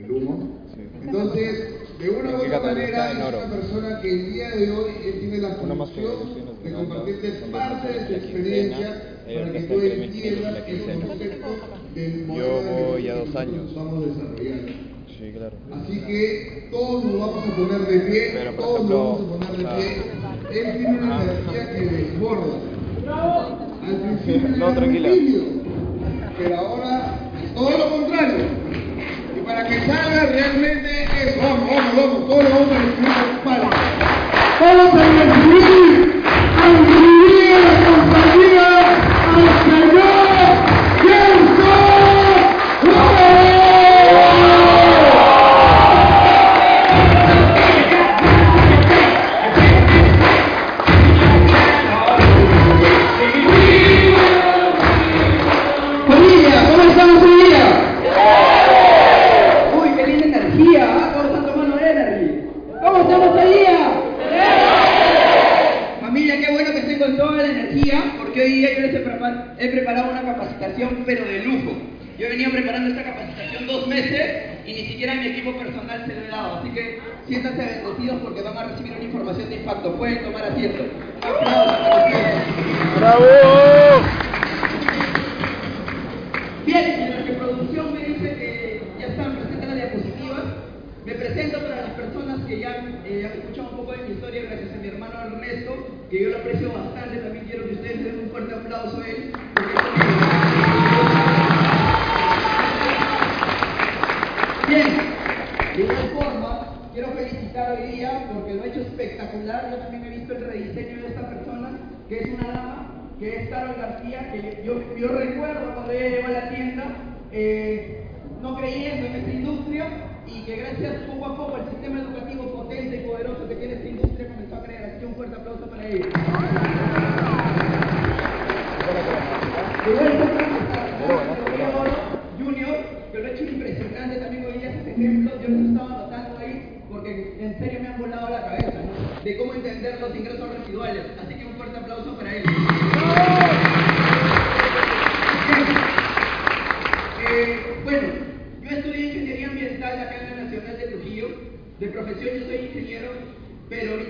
el humo. Sí. Entonces, de una u otra manera, es una persona que el día de hoy él tiene la función yo, de compartirte parte de su experiencia para que tú entiendas el concepto del Yo modelo de voy a que dos nosotros años. Vamos desarrollando. Sí, claro. Así que todos nos vamos a poner de pie, Pero, por todos ejemplo, nos vamos a poner de pie. Él tiene una ajá. energía que desborda. Al principio No, tranquila. pero ahora es todo lo contrario. Para que salga realmente es vamos, vamos, vamos, todos lo vamos a recibir para. Vamos a recibir, a recibir la compañía Estén con toda la energía, porque hoy día yo les he, prepar- he preparado una capacitación, pero de lujo. Yo he venido preparando esta capacitación dos meses y ni siquiera mi equipo personal se lo he dado, así que siéntanse bendecidos porque van a recibir una información de impacto. Pueden tomar asiento. Para. ¡Bravo! Bien, mientras que producción me dice que ya están presentes las diapositivas, me presento para las personas que ya eh, han escuchado un poco de mi historia gracias a mi hermano Ernesto, que yo lo aprecio bastante, también quiero que ustedes le den un fuerte aplauso a él. Bien, de igual forma, quiero felicitar hoy día porque lo ha hecho espectacular. Yo también he visto el rediseño de esta persona, que es una dama, que es Carol García, que yo, yo, yo recuerdo cuando ella llegó a la tienda, eh, no creyendo en esta industria y que gracias poco a poco el sistema educativo potente y poderoso que tiene esta industria Así que un fuerte aplauso para ella. Junior, que lo he hecho impresionante también hoy día sus ejemplos, yo los estaba anotando ahí porque en serio me han volado la cabeza. De cómo entender los ingresos residuales. Así que un fuerte aplauso para él. Eh, bueno, yo estudié ingeniería ambiental acá en la Nacional de Trujillo. De profesión yo soy ingeniero,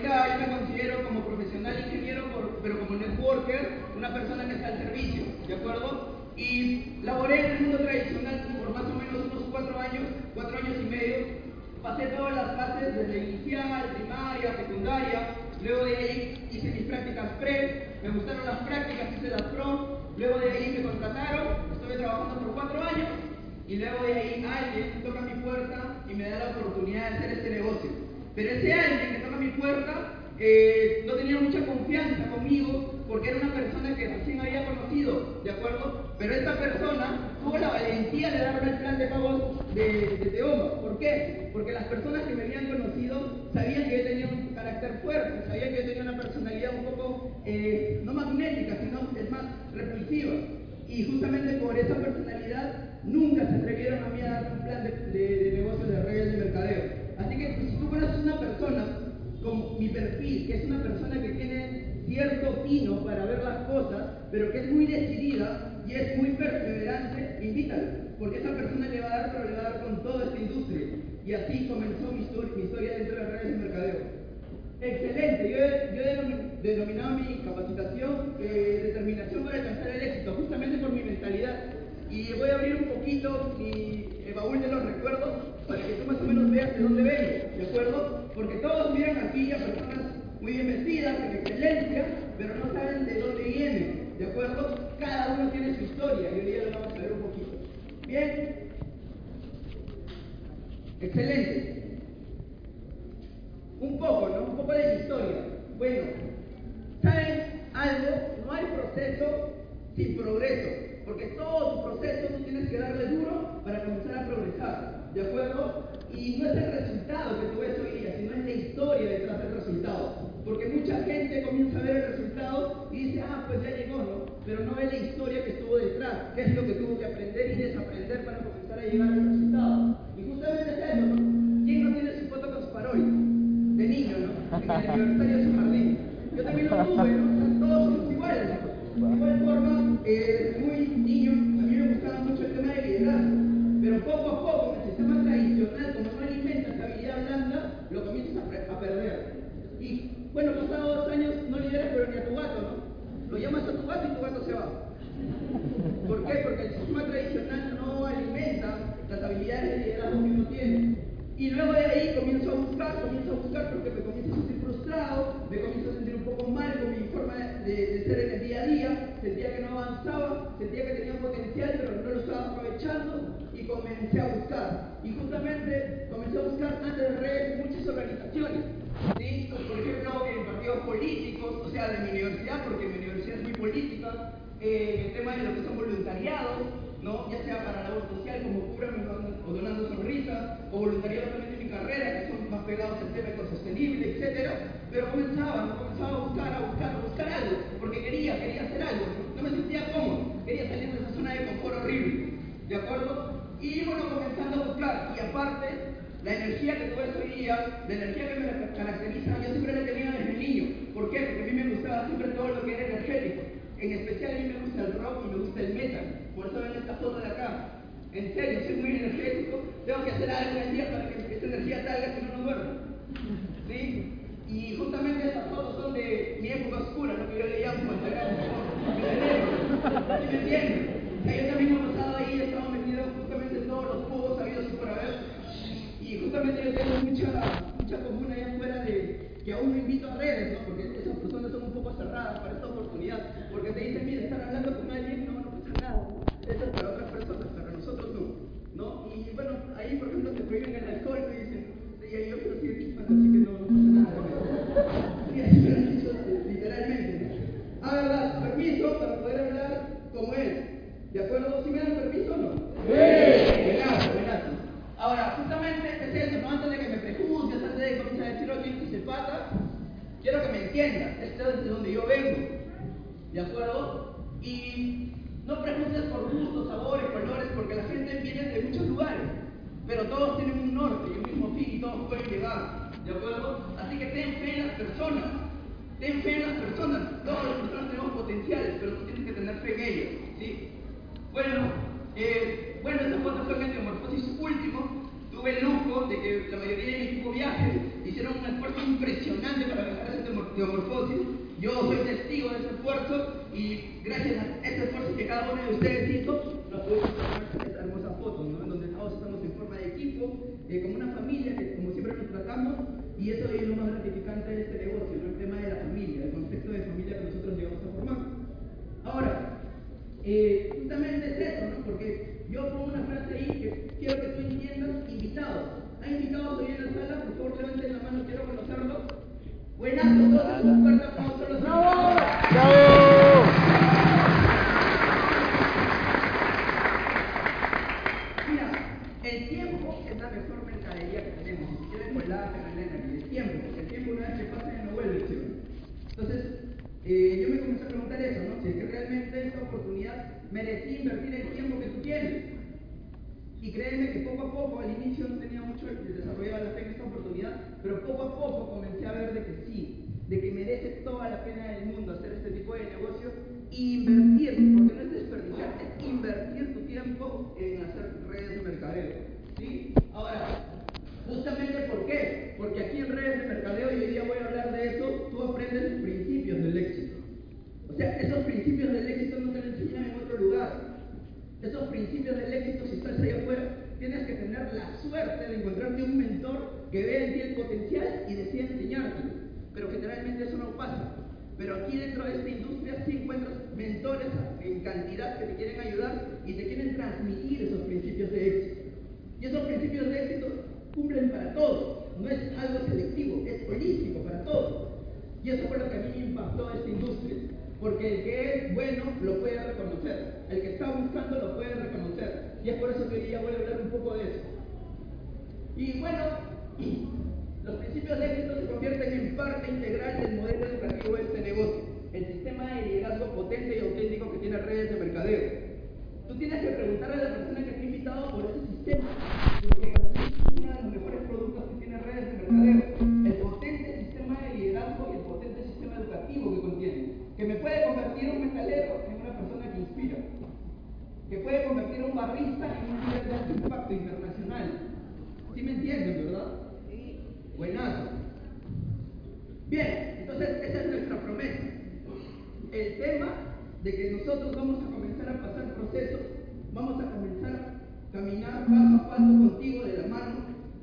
ahorita yo me considero como profesional ingeniero, pero como networker, una persona que está al servicio, ¿de acuerdo? Y laboré en el mundo tradicional por más o menos unos cuatro años, cuatro años y medio. Pasé todas las fases desde inicial, primaria, secundaria. Luego de ahí hice mis prácticas pre, me gustaron las prácticas, hice las pro. Luego de ahí me contrataron, estuve trabajando por cuatro años. Y luego de ahí alguien toca mi puerta y me da la oportunidad de hacer este negocio. Pero ese alguien que toca mi puerta eh, no tenía mucha confianza conmigo porque era una persona que recién había conocido, ¿de acuerdo? Pero esta persona tuvo la valentía de darme el plan de pagos de, de Teoma. ¿Por qué? Porque las personas que me habían conocido sabían que yo tenía un carácter fuerte, sabían que yo tenía una personalidad un poco, eh, no magnética, sino es más, repulsiva. Y justamente por esa personalidad nunca se atrevieron a mí a dar un plan de, de, de negocio de redes de mercadeo. Así que si tú conoces una persona con mi perfil, que es una persona que tiene cierto tino para ver las cosas, pero que es muy decidida y es muy perseverante, invítalo, porque esa persona le va a dar, pero le con toda esta industria. Y así comenzó mi historia, dentro de las redes de mercadeo. Excelente, yo he, denominado mi capacitación eh, determinación para alcanzar el éxito, justamente por mi mentalidad. Y voy a abrir un poquito mi eh, baúl de los recuerdos para que tú más o menos veas de dónde vengo, ¿de acuerdo? Porque todos miran aquí a personas muy bien vestidas, en excelencia, pero no saben de dónde vienen, ¿de acuerdo? Cada uno tiene su historia y hoy día lo vamos a ver un poquito. Bien, excelente. Un poco, ¿no? Un poco de historia. Bueno, ¿saben algo? No hay proceso sin progreso, porque todo tu proceso tú tienes que darle duro para comenzar a progresar, ¿de acuerdo? Y no es el resultado que tú ves hoy día, sino es la historia detrás del resultado. Porque mucha gente comienza a ver el resultado y dice, ah, pues ya llegó, ¿no? Pero no ve la historia que estuvo detrás, qué es lo que tuvo que aprender y desaprender para comenzar a llegar al resultado. Y justamente es eso, ¿no? ¿Quién no tiene su foto con su parol? De niño, ¿no? En el aniversario de su jardín. Yo también lo tuve, ¿no? O sea, todos somos iguales. De igual forma, eh, muy niño, a mí me gustaba mucho el tema de liderazgo. Pero poco a poco, en el sistema tradicional de liderazgo que uno tiene. Y luego de ahí comienzo a buscar, comienzo a buscar porque me comienzo a sentir frustrado, me comienzo a sentir un poco mal con mi forma de, de, ser en el día a día, sentía que no avanzaba, sentía que tenía potencial pero no lo estaba aprovechando y comencé a buscar. Y justamente comencé a buscar antes de redes muchas organizaciones, ¿sí? por ejemplo en partidos políticos, o sea de mi universidad, porque mi universidad es muy política, eh, el tema de lo que son voluntariados, ¿no? ya sea para labor social como cura o donando sonrisas, o voluntariado también en mi carrera, que son más pegados al tema ecosostenible, etc. Pero comenzaba, comenzaba a buscar, a buscar, a buscar algo, porque quería, quería hacer algo, no me sentía cómodo, quería salir de esa zona de confort horrible, ¿de acuerdo? Y bueno, comenzando a buscar, y aparte, la energía que tuve ese día, la energía que me caracteriza, yo siempre la tenía desde niño. ¿Por qué? Porque a mí me gustaba siempre todo lo que era energético. En especial a mí me gusta el rock y me gusta el metal. Por eso ven esta foto de acá. En serio, soy muy energético. Tengo que hacer algo en día para que esa energía salga, si no, no duermo. ¿Sí? Y justamente estas fotos son de mi época oscura, lo que yo le llamo ¿Sí me entienden? Yo también he pasado ahí, he estado metido justamente en todos los jugos habidos y por haber. Y justamente yo tengo mucha, mucha comuna allá afuera de que aún no invito a redes, ¿no? Porque esas personas son un poco cerradas para esta oportunidad. Porque te dicen, mira, estar hablando con alguien, no, no pasa nada. Eso es para otras personas, para nosotros no. ¿no? Y bueno, ahí por ejemplo te prohíben el gustos, sabores, colores, porque la gente viene de muchos lugares. Pero todos tienen un norte y un mismo fin y todos pueden llegar. ¿De acuerdo? Así que ten fe en las personas. Ten fe en las personas. Todas las personas tenemos potenciales, pero tú tienes que tener fe en ellos. ¿sí? Bueno, eh, bueno, esta foto fue en Metamorfosis último. Tuve el lujo de que la mayoría de mi equipo viaje, hicieron un esfuerzo impresionante para viajar a esta metamorfosis. Yo soy testigo de ese esfuerzo y gracias a ese esfuerzo que cada uno de ustedes hizo, nos pudimos tomar esta hermosa foto, ¿no? En donde todos estamos en forma de equipo, eh, como una familia, que como siempre nos tratamos, y eso es lo más gratificante de este negocio, ¿no? el tema de la familia, el concepto de familia que nosotros llegamos a formar. Ahora, eh, justamente es eso, ¿no? Porque yo pongo una frase ahí que quiero que tú entiendas, invitados. ¿Hay invitados hoy en la sala? Por favor, levanten la mano, quiero conocerlos. Buenas, todos, un fuerte aplauso a los invitados. Mira, el tiempo es la mejor mercadería que tenemos. Si quieren volar, el tiempo. El tiempo una vez que pasa ya no vuelve, ¿sí? Entonces, eh, yo me comencé a preguntar eso, ¿no? Si es que realmente esta oportunidad merecía invertir el tiempo que tú tienes. Y créeme que poco a poco, al inicio no tenía mucho desarrollo de la fe en esta oportunidad, pero poco a poco comencé a ver de que sí, de que merece toda la pena del mundo hacer este tipo de negocio e invertir, porque no es desperdiciar, es invertir tu tiempo en hacer redes de mercadeo. ¿sí? Ahora, Justamente ¿por qué? Porque aquí en redes de mercadeo, y hoy día voy a hablar de eso, tú aprendes los principios del éxito. O sea, esos principios del éxito no te lo enseñan en otro lugar. Esos principios del éxito, si estás ahí afuera, tienes que tener la suerte de encontrarte un mentor que vea en ti el potencial y decida enseñártelo. Pero generalmente eso no pasa. Pero aquí dentro de esta industria sí encuentras mentores en cantidad que te quieren ayudar y te quieren transmitir esos principios de éxito. Y esos principios de éxito cumplen para todos, no es algo selectivo, es holístico para todos. Y eso fue lo que a mí me impactó esta industria, porque el que es bueno lo puede reconocer, el que está buscando lo puede reconocer, y es por eso que hoy día voy a hablar un poco de eso. Y bueno, los principios de éxito se convierten en parte integral del modelo educativo de este negocio, el sistema de liderazgo potente y auténtico que tiene redes de mercadeo. Tú tienes que preguntar a la persona que te ha invitado por ese sistema, porque es uno de los mejores productos que tiene redes de mercadeo, el potente sistema de liderazgo y el potente sistema educativo que contiene, que me puede convertir un metalero en una persona que inspira, que puede convertir un barrista en un líder de alto impacto internacional. ¿Sí me entienden, verdad? Buenazo. Bien, entonces esa es nuestra promesa. El tema de que nosotros vamos a comenzar a pasar procesos, vamos a comenzar caminar paso a paso contigo de la mano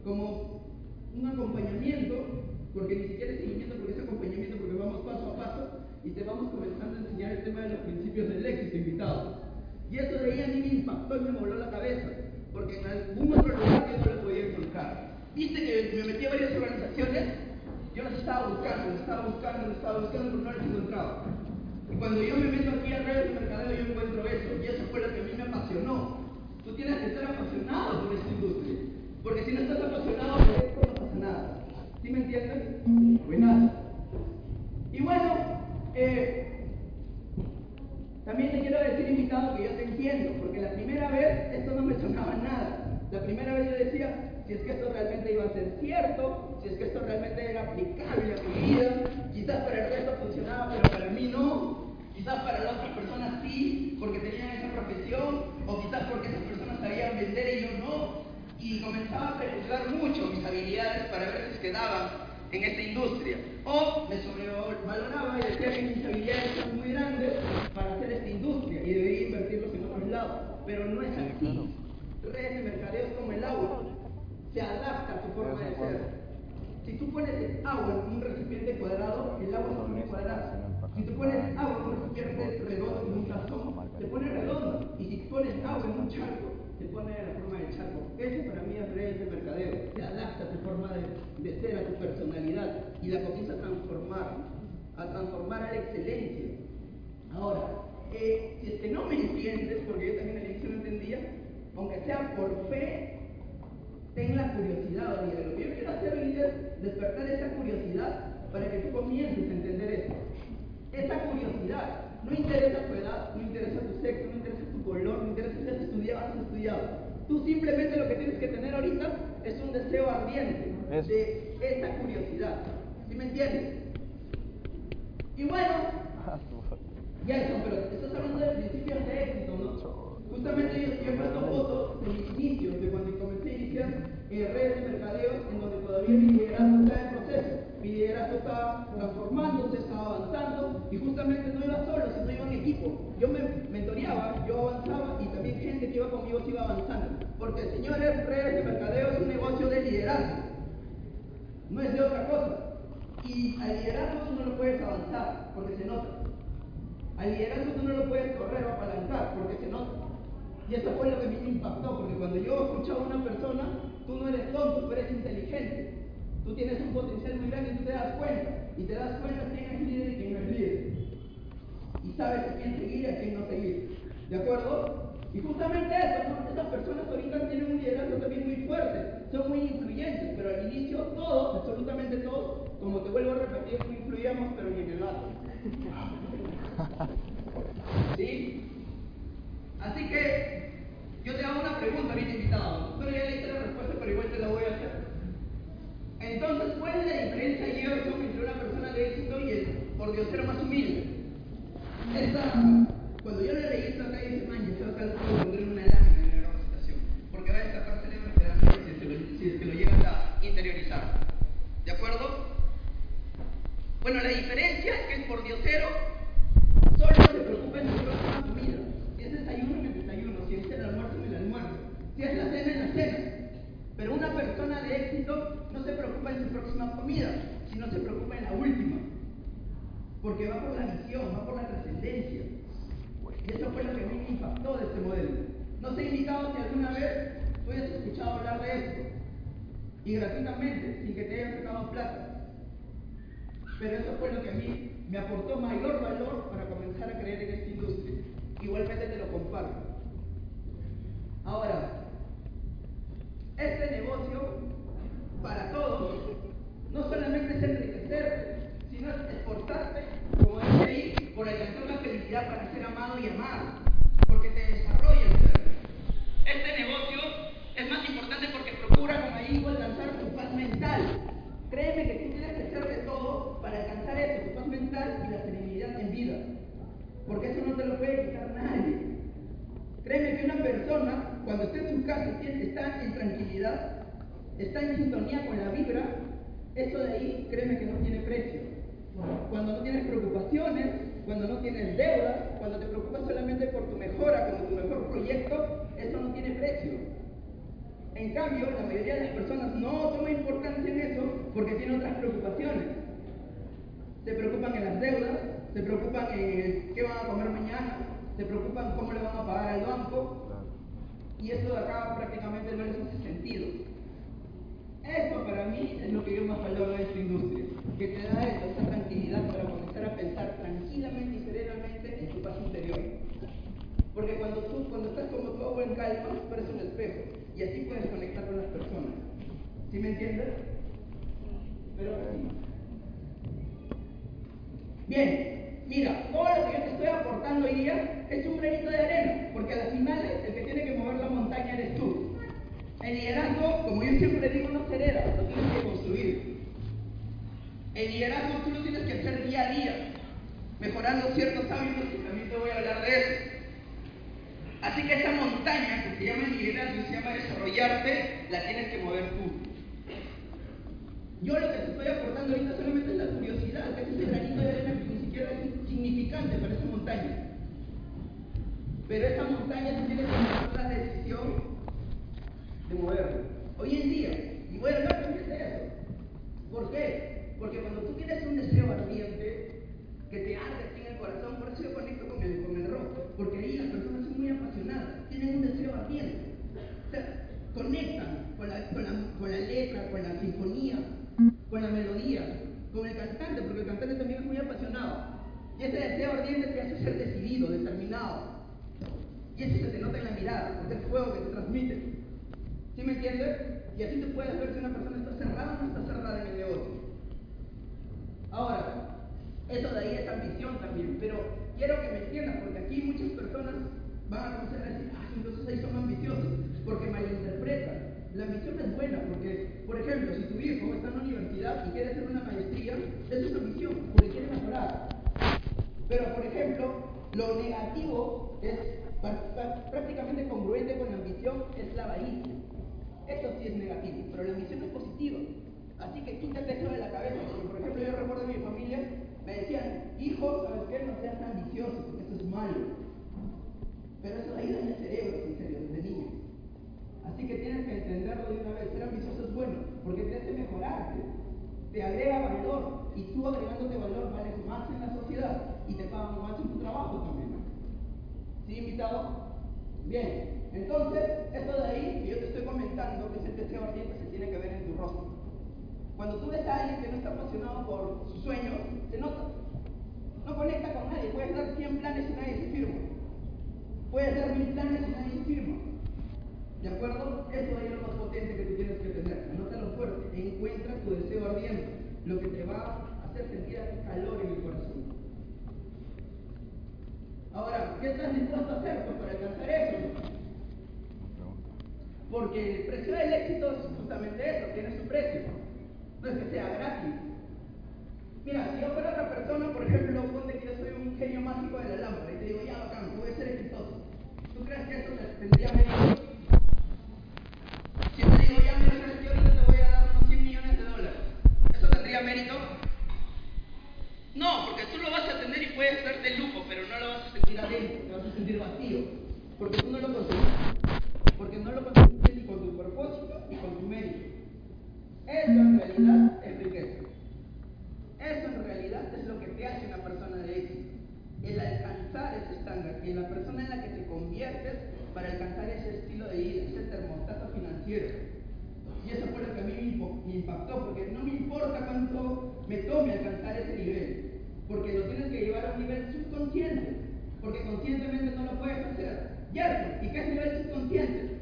como un acompañamiento, porque ni siquiera es seguimiento, porque es acompañamiento, porque vamos paso a paso y te vamos comenzando a enseñar el tema de los principios del éxito, invitado. Y eso de ahí a mí me impactó y me voló la cabeza, porque en algún otro lugar yo no lo podía encontrar. Viste que me metí a varias organizaciones, yo las estaba buscando, las estaba buscando, las estaba buscando, pero no las encontraba. Y cuando yo me meto aquí a redes de mercadeo, yo encuentro eso, y eso fue lo que a mí me apasionó. Tú tienes que estar apasionado por esta industria, porque si no estás apasionado por esto, no pasa nada. ¿Sí me entienden? Buenas. Y bueno, eh, también te quiero decir, invitado, que yo te entiendo, porque la primera vez esto no me sonaba nada. La primera vez yo decía, si es que esto realmente iba a ser cierto, si es que esto realmente era aplicable a mi vida, quizás para el resto funcionaba, pero para mí no, quizás para la otra persona sí, porque tenían esa profesión, o quizás porque esas personas sabían vender y yo no, y comenzaba a prejuzgar mucho mis habilidades para ver si quedaban en esta industria. O me sobrevaloraba y decía que mis habilidades son muy grandes para hacer esta industria y debería invertirlos en otros lados. Pero no es así. Redes de mercadeo es como el agua. Se adapta a tu forma de ser. Si tú pones agua en un recipiente cuadrado, el agua se pone cuadrada. Si tú pones agua en un recipiente redondo, en un tazón, se pone redondo. Y si pones agua en un charco, se pone de la forma del charco. Eso para mí es redes de mercadeo. Se adapta a tu forma de, de, ser, a tu personalidad y la comienza a transformar, a transformar a la excelencia. Ahora, eh, si es que no me entiendes, porque yo también al inicio no entendía, aunque sea por fe, ten la curiosidad, que yo quiero hacer hoy es despertar esa curiosidad para que tú comiences a entender esto. Esa curiosidad no interesa tu edad, no interesa tu sexo, no interesa tu color, no interesa si has estudiado o no has estudiado. Tú simplemente lo que tienes que tener ahorita es un deseo ardiente de esa curiosidad. ¿Sí me entiendes? Y bueno, ya Yo me mentoreaba, yo avanzaba, y también gente que iba conmigo se iba avanzando. Porque, señores, redes de mercadeo es un negocio de liderazgo, no es de otra cosa. Y al liderazgo tú no lo puedes avanzar, porque se nota. Al liderazgo tú no lo puedes correr o apalancar, porque se nota. Y eso fue lo que a mí me impactó, porque cuando yo escuchaba a una persona, tú no eres tonto, tú eres inteligente. Tú tienes un potencial muy grande y tú te das cuenta. Y te das cuenta quién es líder y quién no es líder. Sabes a quién seguir y a quién no seguir. ¿De acuerdo? Y justamente eso, ¿no? Estas personas ahorita tienen un liderazgo también muy fuerte, son muy influyentes, pero al inicio todos, absolutamente todos, como te vuelvo a repetir, no influíamos, pero ni en el lado. ¿Sí? Así que yo te hago una pregunta, bien invitado. Pero ya leíste la respuesta, pero igual te la voy a hacer. Entonces, ¿cuál es la diferencia, Gerson, entre una persona de éxito y el por diosero más humilde? Esta, cuando yo le leí esta acá, dije, man, yo acá lo pondré en una lámina en la presentación, porque va a destapar cerebro que da miedo si es que lo, si es que lo llegas a interiorizar. ¿De acuerdo? Bueno, la diferencia es que el por diosero solo se preocupa en su próxima comida. Si es desayuno, en el desayuno. Si es el almuerzo, en el almuerzo. Si es la cena, en la cena. Pero una persona de éxito no se preocupa en su próxima comida, sino se preocupa en la última. Porque va por la misión, va por la trascendencia. Y eso fue lo que a mí me impactó de este modelo. No sé, invitado, si alguna vez tú hayas escuchado hablar de esto. Y gratuitamente, sin que te hayan sacado plata. Pero eso fue lo que a mí me aportó mayor valor para comenzar a creer en esta industria. Igualmente te lo comparto. Ahora, este negocio, para todos, no solamente es enriquecerte, sino es esforzarte, como dice ahí, por alcanzar una felicidad para ser amado y amado, porque te desarrolla el ser. Este negocio es más importante porque procura, como ahí, alcanzar tu paz mental. Créeme que tú tienes que hacer de todo para alcanzar eso, tu paz mental y la serenidad en vida. Porque eso no te lo puede quitar nadie. Créeme que una persona, cuando está en su casa, está en tranquilidad, está en sintonía con la vibra, eso de ahí, créeme que no tiene precio. Cuando no tienes preocupaciones, cuando no tienes deudas, cuando te preocupas solamente por tu mejora, como tu mejor proyecto, eso no tiene precio. En cambio, la mayoría de las personas no toma importancia en eso porque tiene otras preocupaciones. Se preocupan en las deudas, se preocupan en qué van a comer mañana, se preocupan cómo le van a pagar al banco, y eso de acá prácticamente no les hace sentido. Eso para mí es lo que yo más valoro de esta industria, que te da esa tranquilidad para comenzar a pensar tranquilamente y serenamente en tu paz interior. Porque cuando tú, cuando estás como todo en calma, eres un espejo y así puedes conectar con las personas. ¿Sí me entiendes? Pero sí. Bien, mira, todo lo que yo te estoy aportando hoy día es un granito de arena, porque a las finales el que tiene que mover la montaña eres tú. El liderazgo, como yo siempre digo, no se hereda, lo tienes que construir. El liderazgo tú lo tienes que hacer día a día, mejorando ciertos hábitos, y también te voy a hablar de eso. Así que esa montaña que se llama liderazgo y se llama desarrollarte, la tienes que mover tú. Yo lo que te estoy aportando ahorita solamente es la curiosidad, que es granito de arena que ni siquiera es significante para esa montaña. Pero esa montaña tú tienes que tomar la decisión de moverlo. Hoy en día, y voy a hablar de eso. ¿Por qué? Porque cuando tú tienes un deseo ardiente que te arde en el corazón, por eso yo conecto con el, con el rock, porque ahí las personas son muy apasionadas, tienen un deseo ardiente. O conectan con la, con la, con la letra, con la sinfonía, con la melodía, con el cantante, porque el cantante también es muy apasionado. Y ese deseo ardiente te hace ser decidido, determinado. Y eso se te nota en la mirada, es el fuego que te transmite. ¿Sí me entiendes? Y así te puedes ver si una persona está cerrada o no está cerrada en el negocio. Ahora, eso de ahí es ambición también, pero quiero que me entiendas, porque aquí muchas personas van a comenzar a decir, ah, entonces ahí son ambiciosos, porque malinterpretan. La ambición es buena, porque, por ejemplo, si tu hijo está en la universidad y quiere hacer una maestría, eso es ambición, porque quiere mejorar. Pero, por ejemplo, lo negativo es prácticamente congruente con la ambición, es la avaricia. Eso sí es negativo, pero la ambición es positiva. Así que quítate eso de la cabeza. Por ejemplo, yo recuerdo a mi familia, me decían, hijo, ¿sabes qué? No seas ambicioso, eso es malo. Pero eso ayuda en el cerebro, en serio, desde niño. Así que tienes que entenderlo de una vez. Ser ambicioso es bueno, porque te hace mejorarte. Te agrega valor. Y tú agregándote valor vales más en la sociedad y te pagan más en tu trabajo también. ¿Sí, invitado? Bien. Entonces, esto de ahí que yo te estoy comentando, que es el deseo ardiente, se tiene que ver en tu rostro. Cuando tú ves a alguien que no está apasionado por sus sueños, se nota. No conecta con nadie. Puedes dar 100 planes y nadie se firma. Puedes dar mil planes y nadie se firma. ¿De acuerdo? Eso es lo más potente que tú tienes que tener. Anótalo fuerte. Encuentra tu deseo ardiente. Lo que te va a hacer sentir calor en el corazón. Ahora, ¿qué estás dispuesto a hacer pues, para alcanzar eso? Porque el precio del éxito es justamente eso, tiene su precio. No es que sea gratis. Mira, si yo fuera otra persona, por ejemplo, ponte que yo soy un genio mágico de la lámpara y te digo, ya bacán, voy a ser exitoso. ¿Tú crees que eso tendría mérito? Si yo te digo, ya mira, crees que ahorita te voy a dar unos 100 millones de dólares, ¿eso tendría mérito? No, porque tú lo vas a tener y puedes darte lujo, pero no lo vas a sentir adentro, te vas a sentir vacío, porque tú no lo conseguiste porque no lo conseguiste con tu propósito ni con tu mérito. Eso en realidad es riqueza. Eso en realidad es lo que te hace una persona de éxito. El alcanzar ese estándar y la persona en la que te conviertes para alcanzar ese estilo de vida, ese termostato financiero. Y eso fue lo que a mí me impactó, porque no me importa cuánto me tome alcanzar ese nivel, porque lo tienes que llevar a un nivel subconsciente, porque conscientemente no lo puedes hacer. ¿Y qué es nivel subconsciente?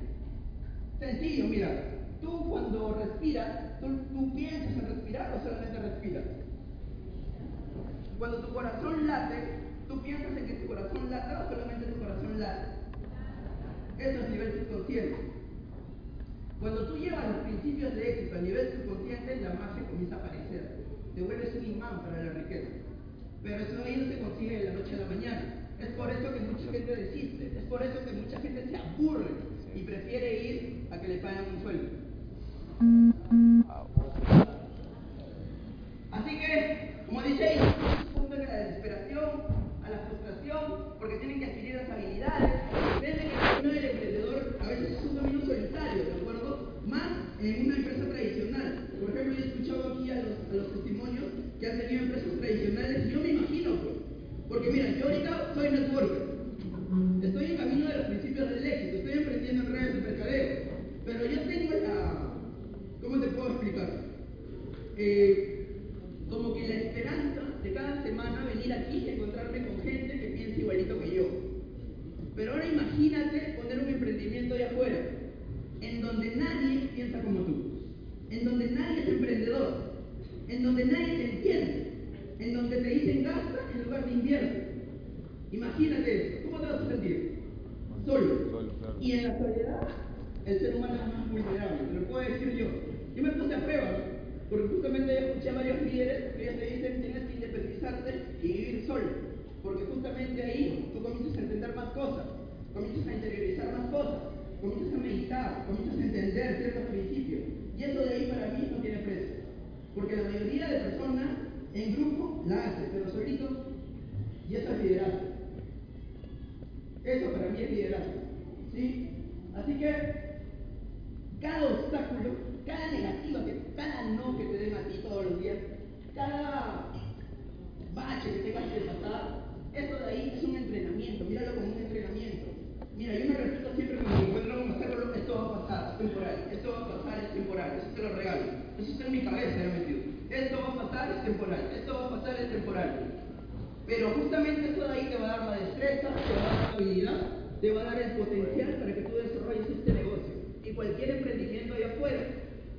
Sencillo, mira, tú cuando respiras, ¿tú, ¿tú, piensas en respirar o solamente respiras? Cuando tu corazón late, ¿tú piensas en que tu corazón lata o solamente tu corazón late? Eso es nivel subconsciente. Cuando tú llevas los principios de éxito a nivel subconsciente, la magia comienza a aparecer. Te vuelves un imán para la riqueza. Pero eso no se consigue de la noche a la mañana. Es por eso que mucha gente desiste, es por eso que mucha gente se aburre y prefiere ir a que le paguen un sueldo. Así que, como dice, punto de la desesperación, a la frustración, porque tienen que adquirir las habilidades. Desde que el camino del emprendedor a veces es un camino solitario, ¿de acuerdo? Más en una empresa tradicional. Por ejemplo, he escuchado aquí a los, testimonios que han tenido empresas tradicionales yo me imagino, pues, porque mira, yo ahorita soy networker. comienzas a interiorizar más cosas, comienzas a meditar, comienzas a entender ciertos principios. Y eso de ahí para mí no tiene precio. Porque la mayoría de personas potencial para que tú desarrolles este negocio. Y cualquier emprendimiento allá afuera,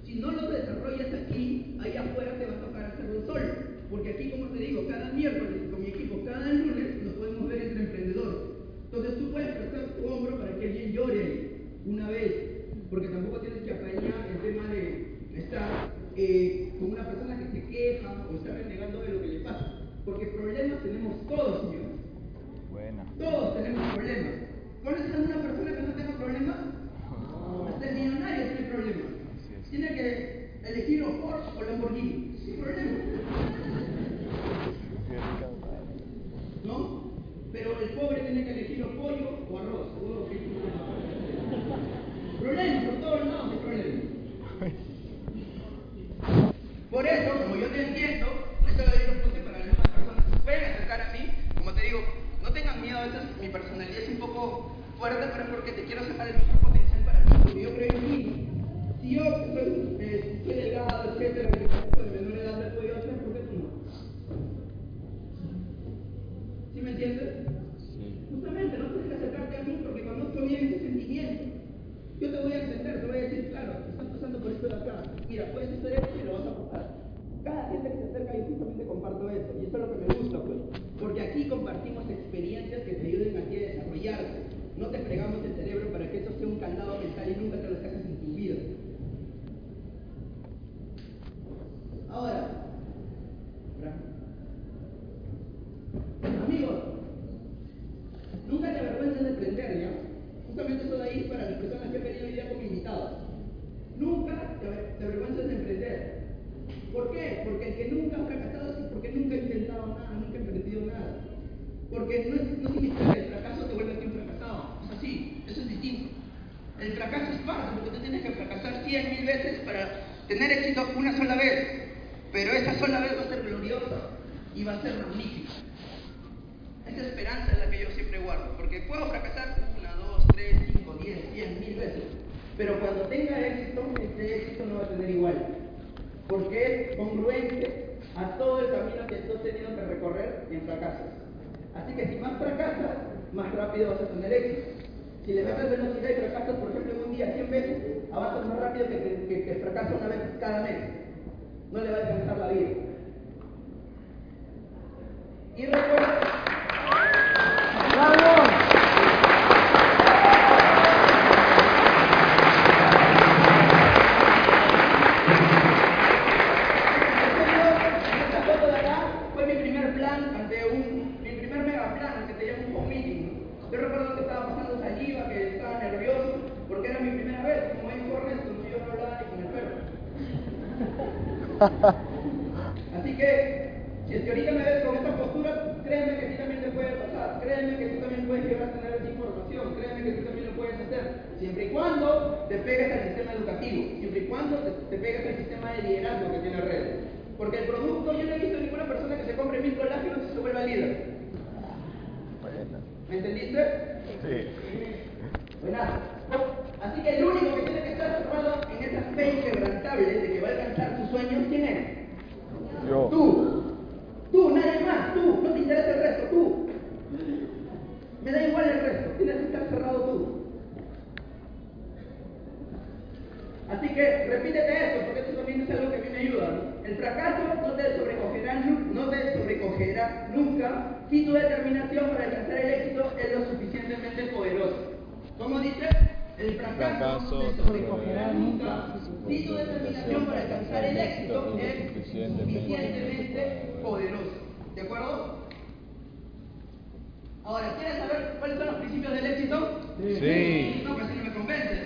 si no lo desarrollas aquí, allá afuera te va a tocar hacerlo solo. Porque aquí, como te digo, cada miércoles con mi equipo, cada lunes nos podemos ver entre emprendedores. Entonces tú puedes prestar tu hombro para que alguien llore ahí, una vez, porque tampoco tienes que apañar el tema de estar eh, con una persona que se queja o está renegando de lo que le pasa. Porque problemas tenemos todos, señores. Buena. Todos tenemos problemas. No eres una persona que cien mil veces para tener éxito una sola vez, pero esa sola vez va a ser gloriosa y va a ser magnífica. Esa esperanza es la que yo siempre guardo, porque puedo fracasar una, dos, tres, cinco, diez, cien mil veces, pero cuando tenga éxito, este éxito no va a tener igual, porque es congruente a todo el camino que tú has tenido que recorrer en fracasos. Así que si más fracasas, más rápido vas a tener éxito. Si el ejemplo que nos cita y fracasas, por ejemplo, en un día 100 veces, avanzas más rápido que, que, que, fracasa una vez cada mes. No le va a alcanzar la vida. Y recuerda. Porque el producto, yo no he visto ninguna persona que se compre mil colágenos y se vuelva líder. ¿Me entendiste? Sí. Buenas. Así que el único que tiene que estar cerrado en esa fe inquebrantable de que va a alcanzar sus sueños, ¿quién es? Yo. Tú. Tú, nadie más. Tú. No te interesa el resto. Tú. Me da igual el resto. Tienes que estar cerrado tú. Así que repítete esto, porque eso también es algo que a mí me ayuda. ¿no? El fracaso no te sobrecogerá, nu- no te sobrecogerá nunca si tu determinación para alcanzar el éxito es lo suficientemente poderosa. ¿Cómo dice? El fracaso, no te sobrecogerá nunca si tu determinación para alcanzar el éxito es suficientemente poderosa. ¿De acuerdo? Ahora, ¿quieres saber cuáles son los principios del éxito? Sí. No, pues si no me convence.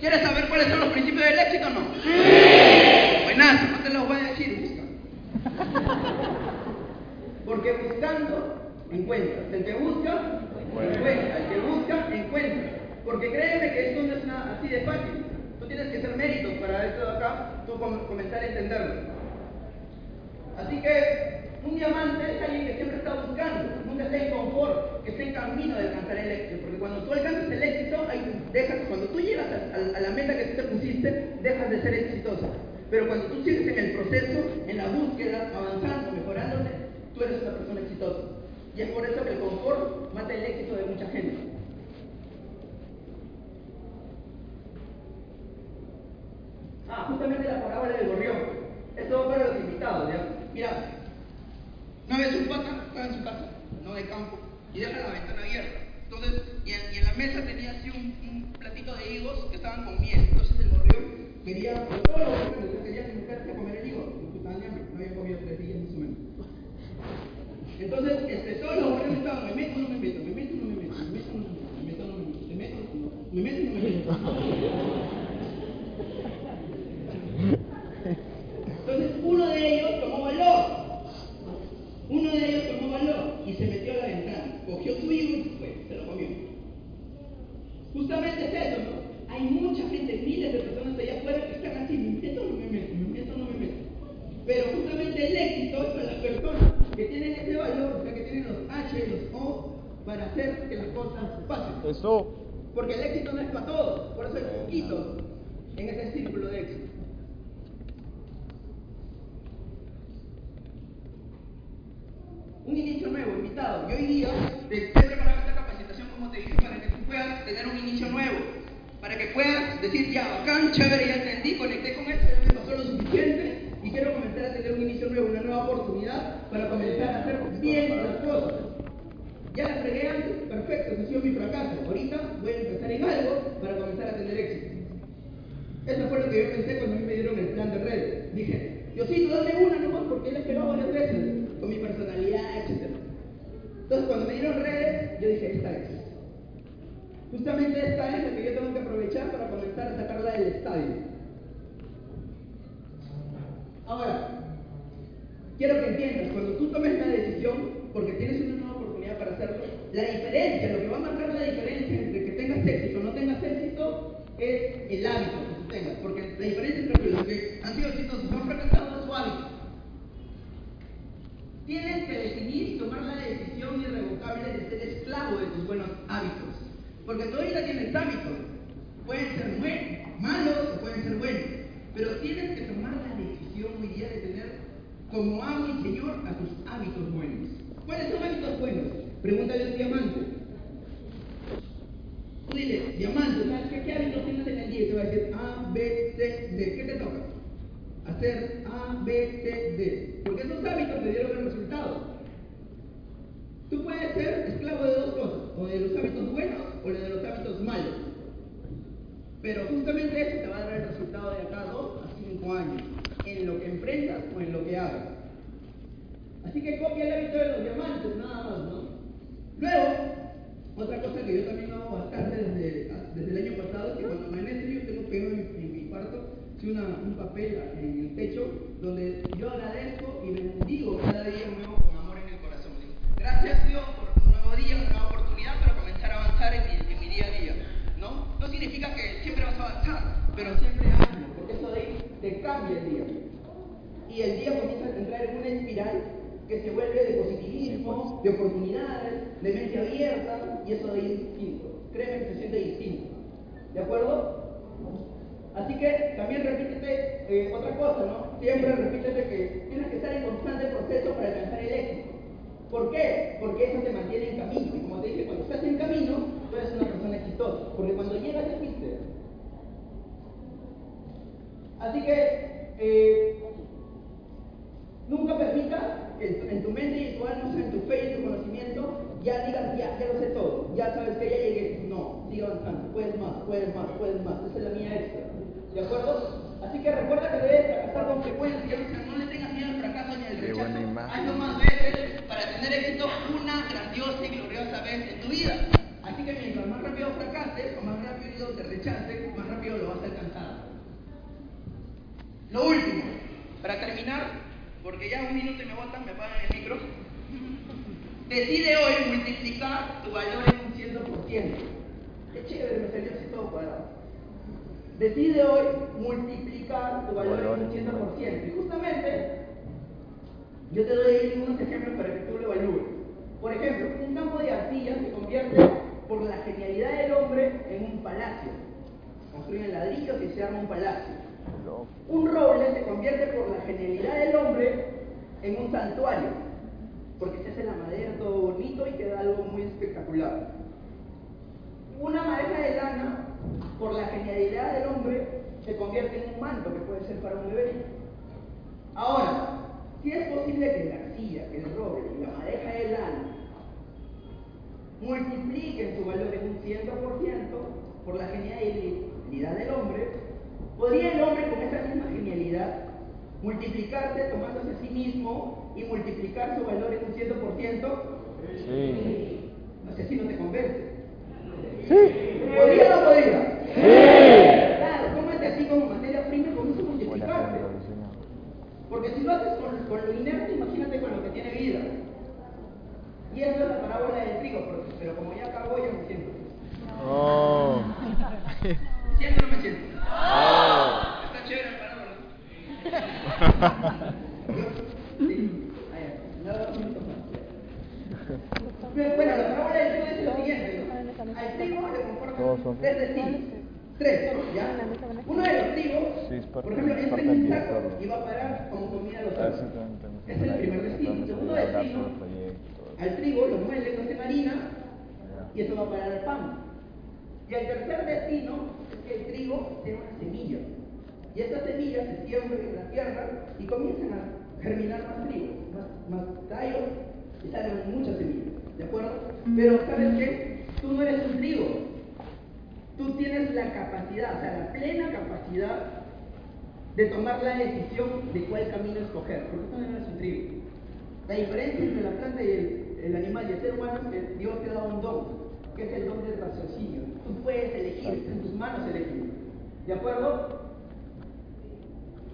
¿Quieres saber cuáles son los principios del éxito o no? ¡Sí! Buenazo, los voy a decir, busca. Porque buscando, encuentras. El que busca, encuentra. El que busca, encuentra. Porque créeme que esto no es nada así de fácil. Tú tienes que hacer méritos para esto de acá, tú com- comenzar a entenderlo. Así que un diamante es alguien que siempre está buscando, nunca está en confort, que está en camino de alcanzar el éxito. Porque cuando tú alcanzas el éxito, ahí dejas, cuando tú llegas a, a- a la meta que tú te pusiste, dejas de ser exitoso. Pero cuando tú sigues en el proceso, en la búsqueda, avanzando, mejorándote, tú eres una persona exitosa. Y es por eso que el confort mata el éxito de mucha gente. Ah, justamente la parábola del gorrión. Esto va para los invitados, ¿ya? Mira, una vez un pata estaba en su casa, no de campo, y deja la ventana abierta. Entonces, y en, y en la mesa tenía así un, un platito de higos que estaban con miel. Entonces el gorrión quería, como todos los gorriones, quería sentarse a comer el higo. porque estaban hambre, no había comido tres días más o menos. Entonces, este, todos los gorriones estaban, me meto o no me meto, me meto o no me meto, me meto o no me meto, me meto o no me meto, me meto o no me meto, o no me meto. Entonces uno de ellos tomó valor. Uno de ellos tomó valor y se metió a la ventana. Cogió su hijo y se fue, se lo comió. Justamente es eso, ¿no? Hay mucha gente, miles de personas allá afuera que están así, me meto o no me meto, me meto o no me meto. Pero justamente el éxito es para las personas que tienen ese valor, o sea, que tienen los H y los O para hacer que las cosas pasen. Eso. Porque el éxito no es para todos, por eso hay poquitos en ese círculo de éxito. Un inicio nuevo, invitado. Y hoy día te he preparado esta capacitación, como te dije, para que tú puedas tener un inicio nuevo. Para que puedas decir, ya, bacán, chévere, ya entendí, conecté con esto, ya me pasó lo suficiente y quiero comenzar a tener un inicio nuevo, una nueva oportunidad para comenzar a hacer bien las cosas. Ya la fregué antes, perfecto, ese ha sido mi fracaso. Ahorita voy a empezar en algo para comenzar a tener éxito. Eso fue lo que yo pensé cuando a mí me dieron el plan de red. Dije, Diosito, dame una nomás porque él esperó varias veces, con mi personalidad, etc. Entonces, cuando me redes, yo dije, esta es. Justamente esta es la que yo tengo que aprovechar para comenzar a sacarla del estadio. Ahora, quiero que entiendas, cuando tú tomes la decisión, porque tienes una nueva oportunidad para hacerlo, la diferencia, lo que va a marcar la diferencia entre que tengas éxito o no tengas éxito, es el hábito que tú tengas. Porque la diferencia entre los que han sido exitosos y han es su hábito. Tienes que decidir tomar la decisión irrevocable de ser esclavo de tus buenos hábitos. Porque tú ahorita tienes hábitos. Pueden ser malos o pueden ser buenos. Pero tienes que tomar la decisión hoy día de tener como amo y señor a tus hábitos buenos. ¿Cuáles son hábitos buenos? Pregúntale a un diamante. Tú dile, diamante, ¿sabes qué, qué hábitos tienes en el día? Y te va a decir A, B, C, D. ¿Qué te toca? Hacer A, B, C, D. Porque esos hábitos te dieron el resultado. Tú puedes ser esclavo de dos cosas, o de los hábitos buenos o de los hábitos malos. Pero justamente eso te va a dar el resultado de acá dos a cinco años, en lo que emprendas o en lo que hagas. Así que copia el hábito de los diamantes, nada más, ¿no? Luego, otra cosa que yo también hago bastante desde, desde el año pasado que cuando amanece un papel en el pecho donde yo agradezco y bendigo cada día nuevo con amor en el corazón. Gracias Dios por un nuevo día, una nueva oportunidad para comenzar a avanzar en mi, día a día. ¿no? no significa que siempre vas a avanzar, pero siempre hazlo, porque eso de ahí te cambia el día. Y el día comienza a entrar en una espiral que se vuelve de positivismo, de oportunidades, de mente abierta, y eso de ahí es distinto. Créeme que se siente distinto. ¿De acuerdo? Así que también repítete eh, otra cosa, ¿no? Siempre repítete que tienes que estar en constante proceso para alcanzar el éxito. ¿Por qué? Porque eso te mantiene en camino. Y como te dije, cuando estás en camino, tú eres una persona exitosa. Porque cuando llegas ya fuiste. Así que eh, nunca permitas que en tu mente y tu alma, en tu fe y tu conocimiento, ya digas, ya, ya lo sé todo, ya sabes que ya llegué. No, sigue avanzando, puedes más, puedes más, puedes más. Esa es la mía extra. ¿De acuerdo? Así que recuerda que debes fracasar con frecuencia, no le tengas miedo al fracaso ni al rechazo. Hazlo más veces para tener éxito una grandiosa y gloriosa vez en tu vida. Así que mientras más rápido fracases o más rápido te rechaces, más rápido lo vas a alcanzar. Lo último, para terminar, porque ya un minuto y me botan, me apagan el micro. Decide hoy multiplicar tu valor en un 100%. Qué chévere, me salió así todo cuadrado. Decide hoy multiplicar tu valor en un 100%. Y justamente, yo te doy unos ejemplos para que tú lo evalúes. Por ejemplo, un campo de arcilla se convierte por la genialidad del hombre en un palacio. Construyen ladrillos y se arma un palacio. Un roble se convierte por la genialidad del hombre en un santuario, porque se hace la madera todo bonito y queda algo muy espectacular. Una madeja de lana, por la genialidad del hombre, se convierte en un manto que puede ser para un bebé. Ahora, si es posible que la arcilla, que el roble y la madeja de lana multipliquen su valor en un 100% por la genialidad del hombre, ¿podría el hombre con esa misma genialidad multiplicarse tomándose a sí mismo y multiplicar su valor en un 100%? Sí. No sé si no te convence. Sí. ¿Podría o no podría? Sí. Claro, tómate así como materia prima y a Buena multiplicarte. Porque si lo haces con, con lo inerte, imagínate con lo que tiene vida. Y eso es la parábola del trigo, pero, como ya acabó, ya me siento. Oh. ¿Me siento o no me siento? Oh. Está chévere la parábola. Sí. Bueno, la parábola del trigo es lo siguiente. Al trigo le Todos son- comportan tres destinos. Tres, ¿ya? Uno de los trigos, por ejemplo, es entra parte en un del saco director. y va a parar como comida a los A ver cerdos. si también tenemos Ese es el primer destino. Segundo destino, al trigo lo muelen, lo hacen harina Ya. y eso va a parar al pan. Y el tercer destino es que el trigo tiene una semilla. Y estas semillas se siembran en la tierra y comienzan a germinar más trigo, más, más tallos y salen muchas semillas. ¿De acuerdo? Pero ¿sabes qué? Tú no eres un trigo. Tú tienes la capacidad, o sea, la plena capacidad de tomar la decisión de cuál camino escoger, porque tú no eres un trigo. La diferencia entre la planta y el, animal y el ser humano es que Dios te dado un don, que es el don del raciocinio. Tú puedes elegir, en tus manos elegir. ¿De acuerdo?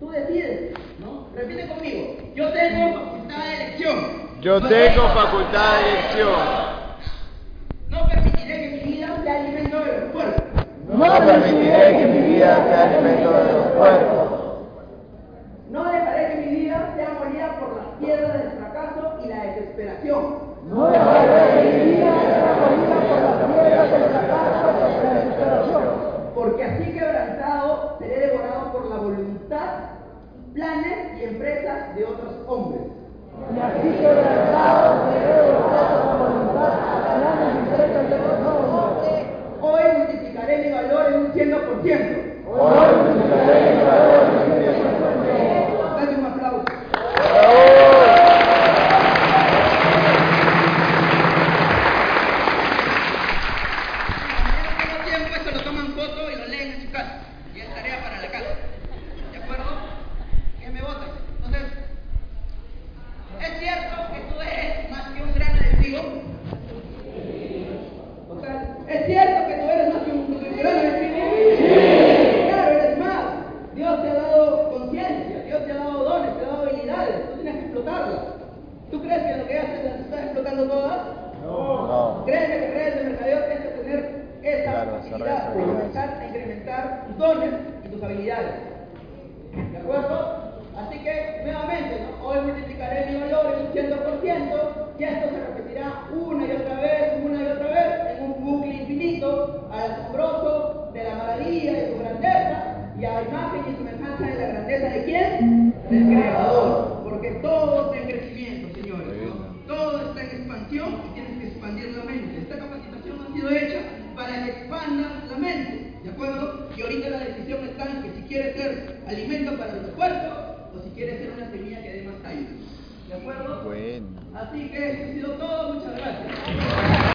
Tú decides, ¿no? Repite conmigo. Yo tengo facultad de elección. Yo tengo facultad de elección. No permitiré que mi vida sea alimento de los cuerpos. No permitiré que mi vida sea alimento de los cuerpos. No dejaré que mi vida sea molida por las piedras del fracaso y la desesperación. No dejaré que mi vida sea molida por las piedras del fracaso y la desesperación. Porque así quebrantado seré devorado por la voluntad, planes y empresas de otros hombres. Y así quebrantado seré devorado por la voluntad, planes y empresas de otros hombres. Hoy multiplicaré mi valor en un 100%. Hoy